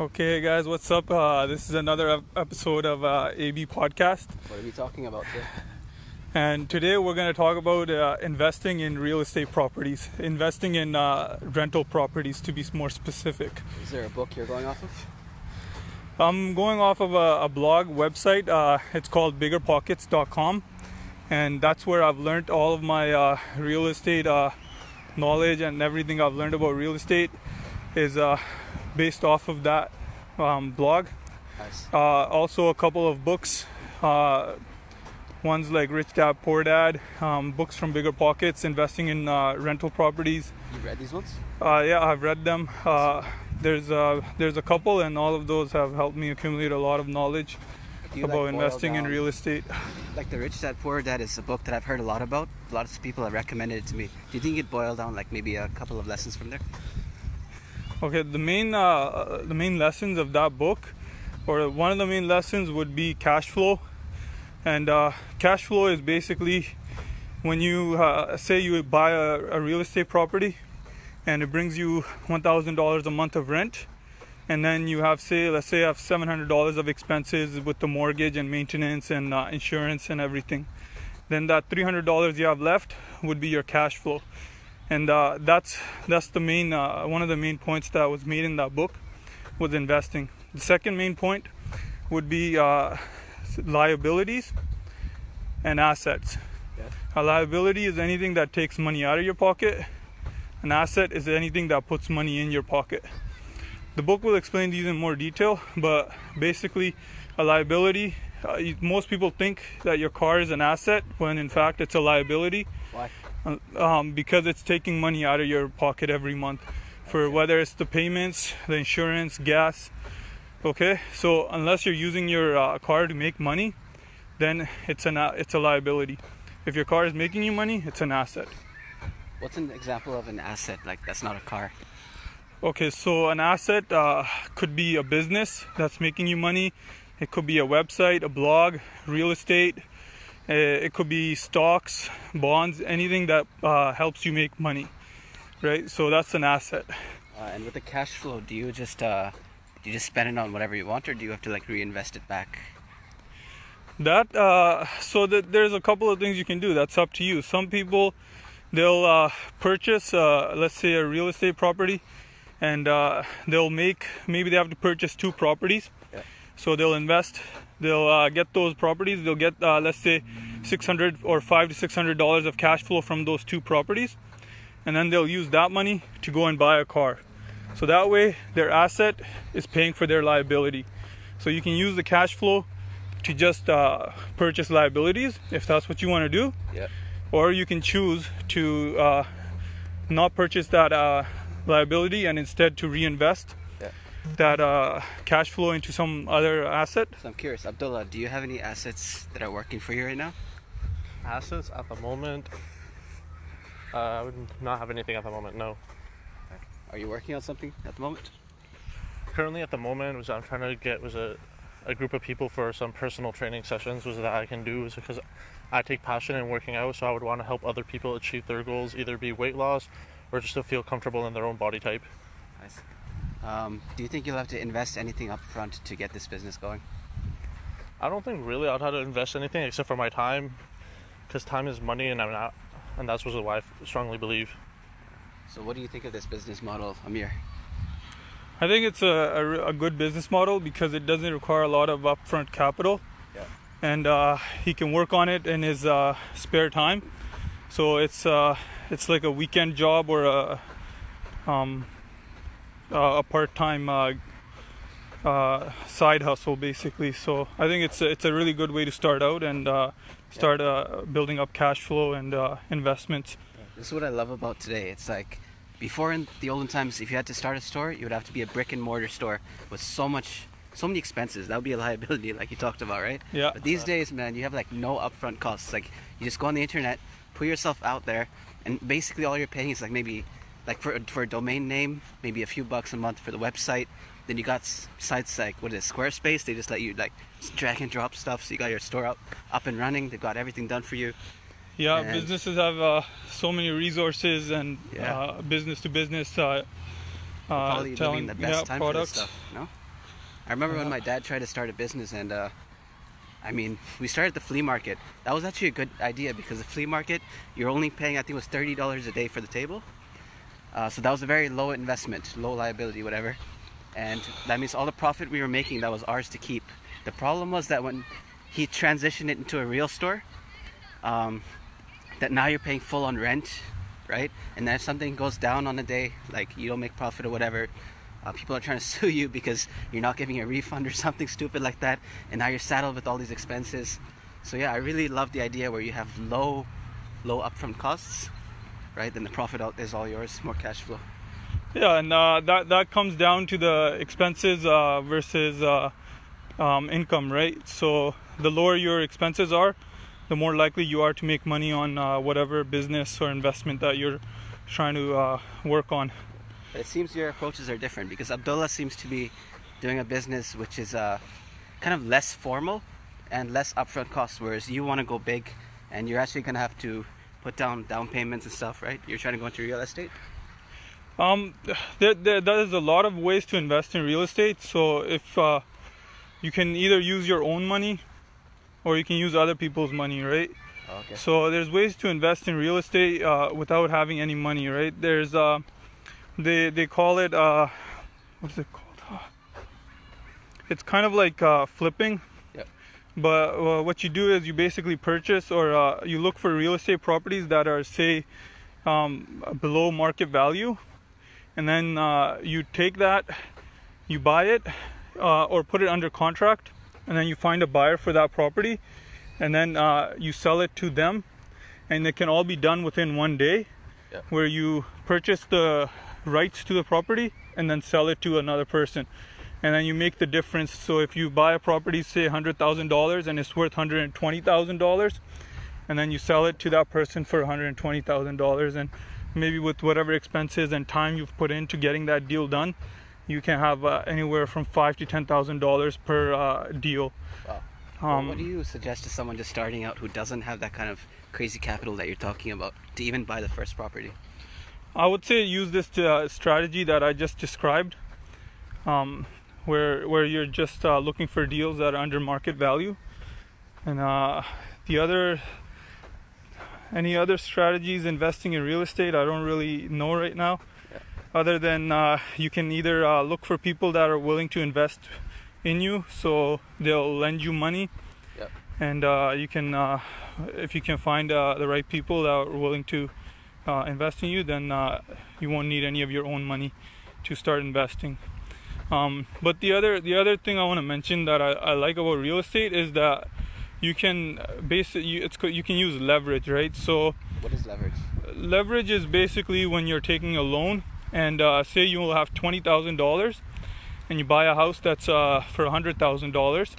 Okay, guys, what's up? Uh, this is another episode of uh, AB Podcast, What are we talking about today? and today we're going to talk about uh, investing in real estate properties, investing in uh, rental properties to be more specific. Is there a book you're going off of? I'm going off of a, a blog website. Uh, it's called BiggerPockets.com, and that's where I've learned all of my uh, real estate uh, knowledge and everything I've learned about real estate is uh, based off of that um, blog. Nice. Uh, also, a couple of books. Uh, ones like Rich Dad Poor Dad, um, books from Bigger Pockets, investing in uh, rental properties. You read these ones? Uh, yeah, I've read them. Uh, there's uh, there's a couple, and all of those have helped me accumulate a lot of knowledge about like, investing in real estate. Like the Rich Dad Poor Dad is a book that I've heard a lot about. A lot of people have recommended it to me. Do you think you'd boil down like maybe a couple of lessons from there? Okay, the main uh, the main lessons of that book, or one of the main lessons would be cash flow, and uh, cash flow is basically when you uh, say you buy a, a real estate property, and it brings you one thousand dollars a month of rent, and then you have say let's say you have seven hundred dollars of expenses with the mortgage and maintenance and uh, insurance and everything, then that three hundred dollars you have left would be your cash flow and uh, that's that's the main uh, one of the main points that was made in that book was investing. The second main point would be uh, liabilities and assets. Yeah. A liability is anything that takes money out of your pocket. An asset is anything that puts money in your pocket. The book will explain these in more detail, but basically, a liability. Uh, you- most people think that your car is an asset when in fact it's a liability Why? Um, because it's taking money out of your pocket every month for whether it's the payments, the insurance, gas. Okay, so unless you're using your uh, car to make money, then it's an a- it's a liability. If your car is making you money, it's an asset. What's an example of an asset like that's not a car? Okay, so an asset uh, could be a business that's making you money. It could be a website, a blog, real estate. Uh, it could be stocks, bonds, anything that uh, helps you make money, right? So that's an asset. Uh, and with the cash flow, do you just uh, do you just spend it on whatever you want, or do you have to like reinvest it back? That uh, so that there's a couple of things you can do. That's up to you. Some people they'll uh, purchase, uh, let's say, a real estate property, and uh, they'll make maybe they have to purchase two properties. Yeah. So they'll invest. They'll uh, get those properties. They'll get uh, let's say 600 or five to 600 dollars of cash flow from those two properties, and then they'll use that money to go and buy a car. So that way, their asset is paying for their liability. So you can use the cash flow to just uh, purchase liabilities if that's what you want to do, Yeah. or you can choose to uh, not purchase that uh, liability and instead to reinvest. That uh, cash flow into some other asset. So I'm curious, Abdullah, do you have any assets that are working for you right now? assets at the moment. Uh, I would not have anything at the moment. No. Are you working on something at the moment? Currently, at the moment, was I'm trying to get was a, a group of people for some personal training sessions. Was that I can do is because I take passion in working out, so I would want to help other people achieve their goals, either be weight loss or just to feel comfortable in their own body type. Nice. Um, do you think you'll have to invest anything up front to get this business going? I don't think really I'd have to invest anything except for my time, because time is money, and I'm not, and that's what I strongly believe. So what do you think of this business model, Amir? I think it's a, a a good business model because it doesn't require a lot of upfront capital. Yeah. And uh, he can work on it in his uh, spare time. So it's uh, it's like a weekend job or a um, a part-time uh, uh, side hustle, basically. So I think it's a, it's a really good way to start out and uh, start uh, building up cash flow and uh, investments. This is what I love about today. It's like before in the olden times, if you had to start a store, you would have to be a brick and mortar store with so much, so many expenses. That would be a liability, like you talked about, right? Yeah. But these days, man, you have like no upfront costs. Like you just go on the internet, put yourself out there, and basically all you're paying is like maybe, like for for a domain name, maybe a few bucks a month for the website. Then you got sites like what is it, Squarespace? They just let you like drag and drop stuff, so you got your store up up and running. They've got everything done for you. Yeah, And- businesses have uh, so many resources and Yeah. uh, business to business uh, uh, Probably telling the best yeah, time products. for this stuff. No. I remember when my dad tried to start a business, and uh, I mean, we started the flea market. That was actually a good idea because the flea market, you're only paying, I think it was thirty dollars a day for the table. Uh, so that was a very low investment, low liability, whatever. And that means all the profit we were making, that was ours to keep. The problem was that when he transitioned it into a real store, um, that now you're paying full on rent, right? And then if something goes down on a day, like you don't make profit or whatever, uh, people are trying to sue you because you're not giving a refund or something stupid like that, and now you're saddled with all these expenses. So yeah, I really love the idea where you have low, low upfront costs, right? Then the profit out is all yours, more cash flow. Yeah, and uh, that that comes down to the expenses uh, versus uh, um, income, right? So the lower your expenses are, the more likely you are to make money on uh, whatever business or investment that you're trying to uh, work on. But it seems your approaches are different because Abdullah seems to be doing a business which is uh, kind of less formal and less upfront costs, whereas you want to go big and you're actually going to have to put down down payments and stuff, right? You're trying to go into real estate. Um, there, there, there's a lot of ways to invest in real estate. So if uh, you can either use your own money or you can use other people's money, right? Okay. So there's ways to invest in real estate uh, without having any money, right? There's uh, they they call it uh, what's it called? It's kind of like uh, flipping. But uh, what you do is you basically purchase or uh, you look for real estate properties that are say um, below market value, and then uh, you take that, you buy it, uh, or put it under contract, and then you find a buyer for that property, and then uh, you sell it to them, and it can all be done within one day, Yep. where you purchase the rights to the property and then sell it to another person. And then you make the difference. So if you buy a property, say hundred thousand dollars, and it's worth hundred and twenty thousand dollars, and then you sell it to that person for $120,000 and maybe with whatever expenses and time you've put into getting that deal done you can have uh, anywhere from five to ten thousand dollars per uh, deal Wow. Well, um, what do you suggest to someone just starting out who doesn't have that kind of crazy capital that you're talking about to even buy the first property? I would say use this uh, strategy that I just described um, where where you're just uh, looking for deals that are under market value. And uh, the other any other strategies investing in real estate? I don't really know right now. Yeah. other than uh, you can either uh, look for people that are willing to invest in you so they'll lend you money. Yep. and uh, you can uh, if you can find uh, the right people that are willing to uh, invest in you then uh, you won't need any of your own money to start investing um, but the other the other thing I want to mention that I, I like about real estate is that you can it, you, it's you can use leverage right so What is leverage? leverage is basically when you're taking a loan and uh, say you will have twenty thousand dollars and you buy a house that's uh, for a hundred thousand dollars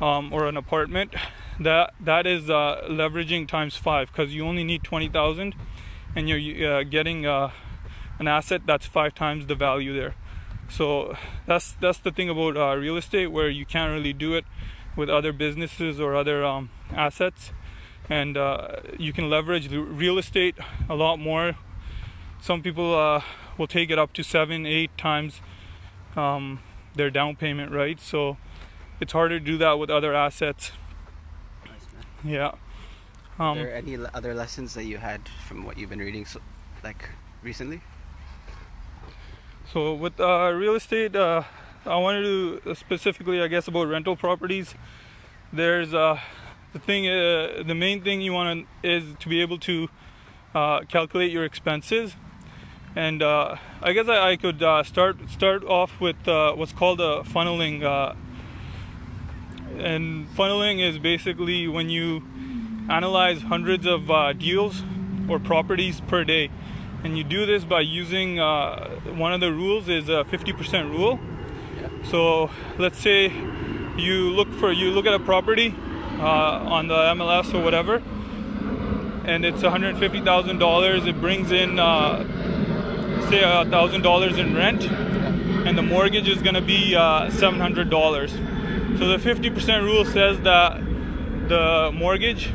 um, or an apartment that that is uh, leveraging times five because you only need twenty thousand and you're uh, getting uh, an asset that's five times the value there so that's that's the thing about uh, real estate where you can't really do it with other businesses or other um, assets and uh, you can leverage the real estate a lot more. Some people uh, will take it up to seven, eight times um, their down payment, right? So it's harder to do that with other assets. Nice, man. Yeah. Are Um, there any other lessons that you had from what you've been reading, so, like recently? So with uh, real estate, uh, I wanted to uh, specifically, I guess, about rental properties. There's uh, the thing, uh, the main thing you want to is to be able to uh, calculate your expenses, and I guess I, I could start start off with what's called a funneling. And funneling is basically when you analyze hundreds of deals or properties per day and you do this by using uh, one of the rules is a 50% rule. So let's say you look for you look at a property uh, on the mls or whatever and it's $150000 it brings in uh, say $1000 in rent and the mortgage is going to be uh, $700 so the 50% rule says that the mortgage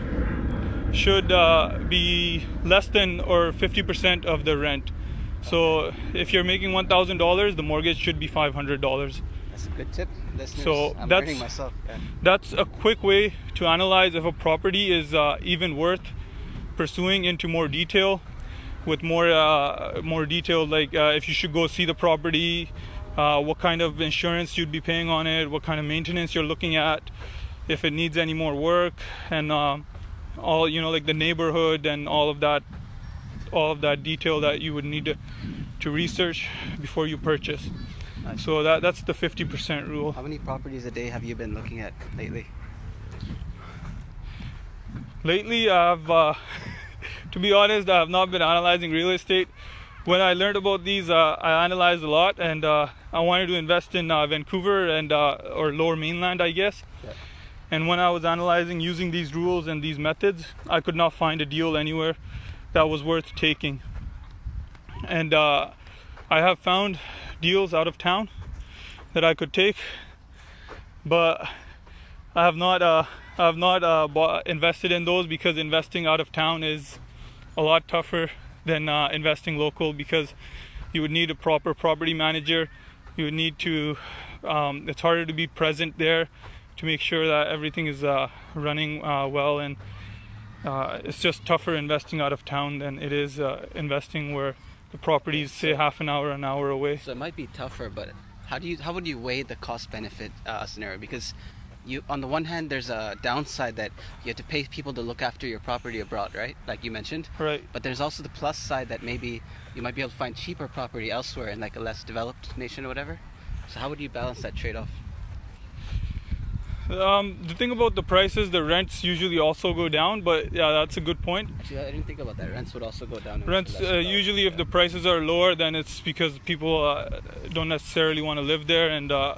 should uh, be less than or 50% of the rent. So if you're making $1,000, the mortgage should be $500. That's a good tip, listeners. So I'm that's- myself. Yeah. that's a quick way to analyze if a property is uh, even worth pursuing into more detail with more uh, more detail like uh, if you should go see the property uh, what kind of insurance you'd be paying on it what kind of maintenance you're looking at if it needs any more work and um, all you know like the neighborhood and all of that all of that detail that you would need to, to research before you purchase Nice. so that that's the 50% rule How many properties a day have you been looking at lately? lately i've uh, to be honest i have not been analyzing real estate when i learned about these uh, i analyzed a lot and uh, i wanted to invest in uh, vancouver and uh, or lower mainland i guess Yeah. And when i was analyzing using these rules and these methods i could not find a deal anywhere that was worth taking and uh, i have found deals out of town that i could take but I have not uh, I have not uh, bought, invested in those because investing out of town is a lot tougher than uh, investing local because you would need a proper property manager. You would need to. Um, it's harder to be present there to make sure that everything is uh, running uh, well, and uh, it's just tougher investing out of town than it is uh, investing where the properties say half an hour, an hour away. So it might be tougher, but how do you how would you weigh the cost benefit uh, scenario? Because you on the one hand, there's a downside that you have to pay people to look after your property abroad, right? Like you mentioned. Right. But there's also the plus side that maybe you might be able to find cheaper property elsewhere in like a less developed nation or whatever. So how would you balance that trade-off? Um, the thing about the prices, the rents usually also go down, but yeah, that's a good point. Actually, I didn't think about that. Rents would also go down. Rents uh, usually, if the prices are lower, then it's because people uh, don't necessarily want to live there, and uh,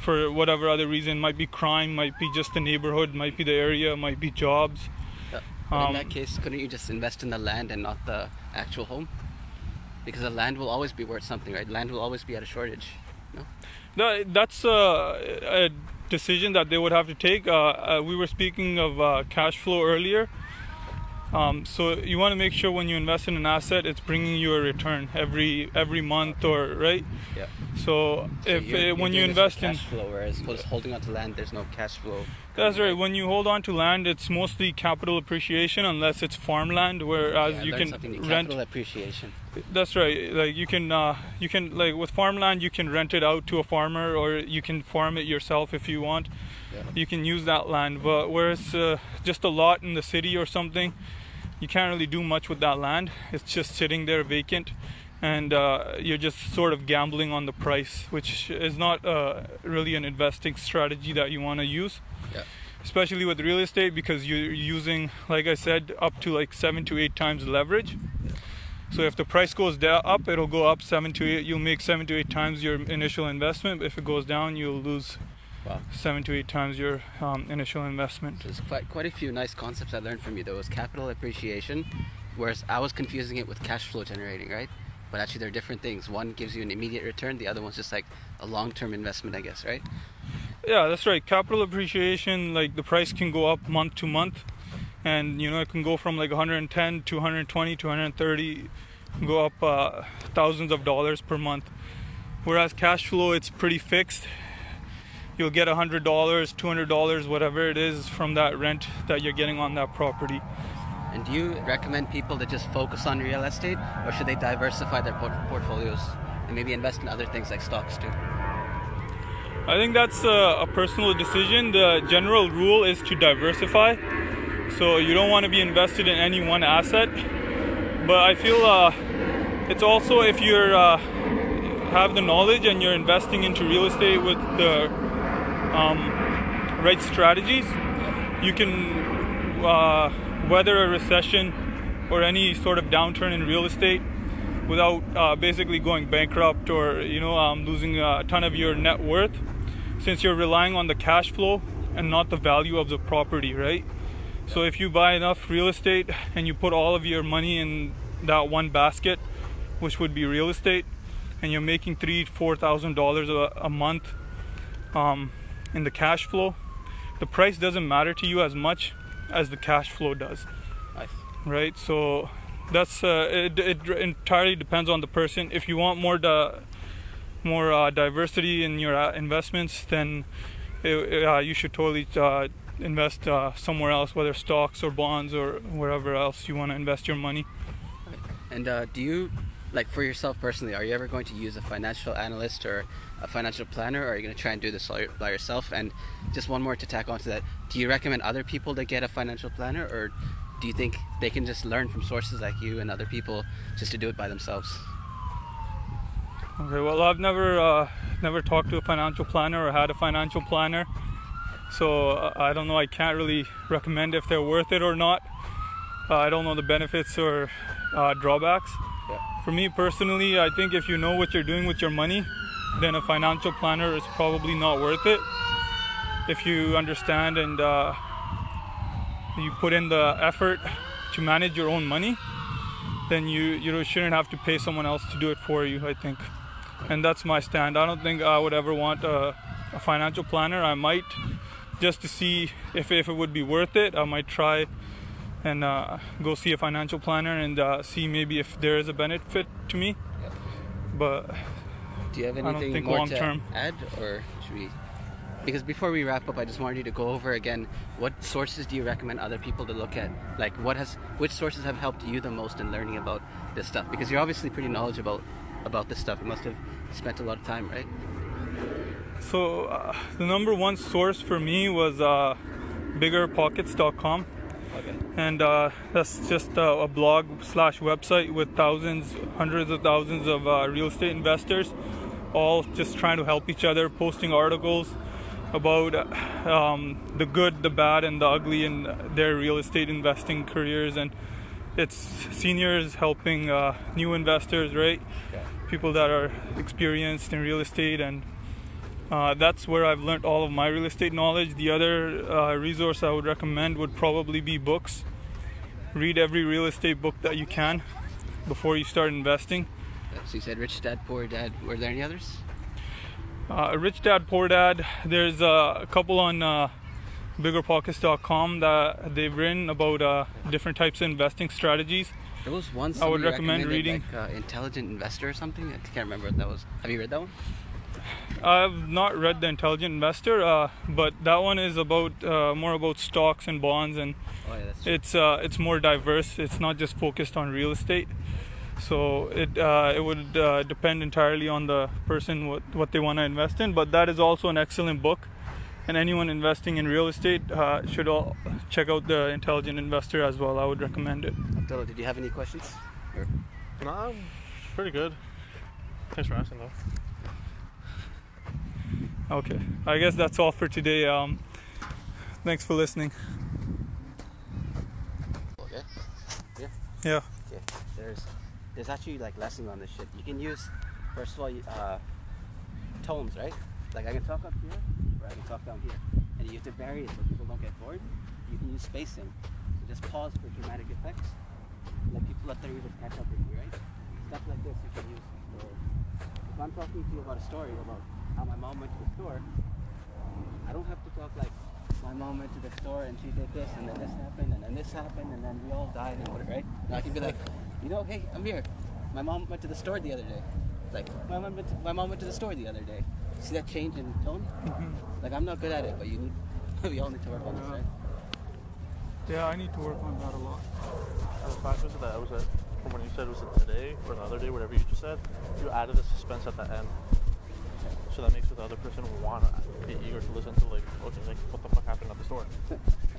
for whatever other reason, might be crime, might be just the neighborhood, might be the area, might be jobs. Yeah. But in um, that case, couldn't you just invest in the land and not the actual home? Because the land will always be worth something, right? Land will always be at a shortage. No. That, that's uh, a decision that they would have to take. Uh, uh, we were speaking of uh, cash flow earlier. Um, so you want to make sure when you invest in an asset, it's bringing you a return every every month or right. Yeah. So if you're- uh, you're when you doing this for invest in cash flow, whereas holding on to land, there's no cash flow. That's right. When you hold on to land, it's mostly capital appreciation, unless it's farmland, whereas Yeah, you can rent. capital appreciation. That's right. Like you can, uh, you can like with farmland, you can rent it out to a farmer, or you can farm it yourself if you want. Yeah. You can use that land. But whereas uh, just a lot in the city or something, you can't really do much with that land. It's just sitting there vacant, and uh, you're just sort of gambling on the price, which is not uh, really an investing strategy that you want to use. Especially with real estate because you're using like i said up to like seven to eight times leverage so if the price goes down up it'll go up seven to eight you'll make seven to eight times your initial investment if it goes down you'll lose Wow. seven to eight times your um, initial investment There's quite quite a few nice concepts I learned from you. There was capital appreciation, whereas I was confusing it with cash flow generating, right? But actually, they're different things. One gives you an immediate return. The other one's just like a long-term investment, I guess, right? Yeah that's right. Capital appreciation like the price can go up month to month. And you know it can go from like 110 to 120 to 130 go up uh, thousands of dollars per month. Whereas cash flow it's pretty fixed. You'll get $100 $200 whatever it is from that rent that you're getting on that property. And do you recommend people to just focus on real estate, or should they diversify their port- portfolios and maybe invest in other things like stocks too? I think that's a, a personal decision. The general rule is to diversify. So you don't want to be invested in any one asset. But I feel uh, it's also if you're uh, have the knowledge and you're investing into real estate with the um, right strategies, you can uh, weather a recession or any sort of downturn in real estate without uh, basically going bankrupt or you know um, losing a ton of your net worth since you're relying on the cash flow and not the value of the property right? So if you buy enough real estate and you put all of your money in that one basket which would be real estate and you're making three four thousand dollars a month um, in the cash flow the price doesn't matter to you as much as the cash flow does. Nice. right? So that's uh, it, it entirely depends on the person. If you want more the more uh, diversity in your uh, investments, then it, uh, you should totally uh, invest uh, somewhere else, whether stocks or bonds or wherever else you want to invest your money. And uh, do you, like for yourself personally, are you ever going to use a financial analyst or a financial planner, or are you going to try and do this all by yourself? And just one more to tack onto that: Do you recommend other people to get a financial planner, or do you think they can just learn from sources like you and other people just to do it by themselves? Okay, well, I've never uh, never talked to a financial planner or had a financial planner, so uh, I don't know. I can't really recommend if they're worth it or not. Uh, I don't know the benefits or uh, drawbacks. Yeah. For me personally, I think if you know what you're doing with your money, then a financial planner is probably not worth it. If you understand and uh, you put in the effort to manage your own money, then you you shouldn't have to pay someone else to do it for you. I think and that's my stand. I don't think I would ever want a, a, financial planner. I might just to see if, if it would be worth it. I might try and uh, go see a financial planner and uh, see maybe if there is a benefit to me. But do you have anything more to term. add, or should we? Because before we wrap up, I just wanted you to go over again what sources do you recommend other people to look at? Like, what has which sources have helped you the most in learning about this stuff? Because you're obviously pretty knowledgeable about this stuff. You must have spent a lot of time, right? So uh, the number one source for me was uh, biggerpockets.com. Okay. And uh, that's just uh, a blog slash website with thousands, hundreds of thousands of uh, real estate investors, all just trying to help each other, posting articles about um, the good, the bad, and the ugly in their real estate investing careers. And it's seniors helping uh, new investors, right? People that are experienced in real estate and uh, that's where I've learned all of my real estate knowledge. The other uh, resource I would recommend would probably be books. Read every real estate book that you can before you start investing. So you said Rich Dad Poor Dad. Were there any others? Uh, Rich Dad Poor Dad. There's uh, a couple on uh, biggerpockets.com that they've written about uh, different types of investing strategies. There was one. I would recommend reading. Like, uh, Intelligent Investor or something. I can't remember what that was. Have you read that one? I've not read the Intelligent Investor, uh, but that one is about uh, more about stocks and bonds, and oh, yeah, it's uh, it's more diverse. It's not just focused on real estate. So it uh, it would uh, depend entirely on the person what what they want to invest in. But that is also an excellent book and anyone investing in real estate uh, should all check out the Intelligent Investor as well. I would recommend it. Abdullah, did you have any questions? Or? No, pretty good. Thanks for asking, though. Okay, I guess that's all for today. Um, thanks for listening. Okay. Yeah. Yeah. Okay. There's there's actually like lessons on this shit. You can use first of all uh, tones, right? Like I can talk up here I can talk down here. And you have to vary it so people don't get bored. You can use spacing. So just pause for dramatic effects. Let people let their ears catch up with you, right? Stuff like this you can use. So if I'm talking to you about a story about how my mom went to the store, I don't have to talk like my mom went to the store and she did this and then this happened and then this happened and then we all died and whatever, right? Now I can be like, you know, hey, I'm here. My mom went to the store the other day. Like my mom went to, my mom went to the store the other day. See that change in tone? Mm-hmm. Like I'm not good at it, but you need we all need to work on this, right? Yeah, I need to work on that a lot. And the fact was that I was at from when you said was it today or the other day, whatever you just said, you added the suspense at the end. So that makes the other person want to be eager to listen to like, okay, like what the fuck happened at the store.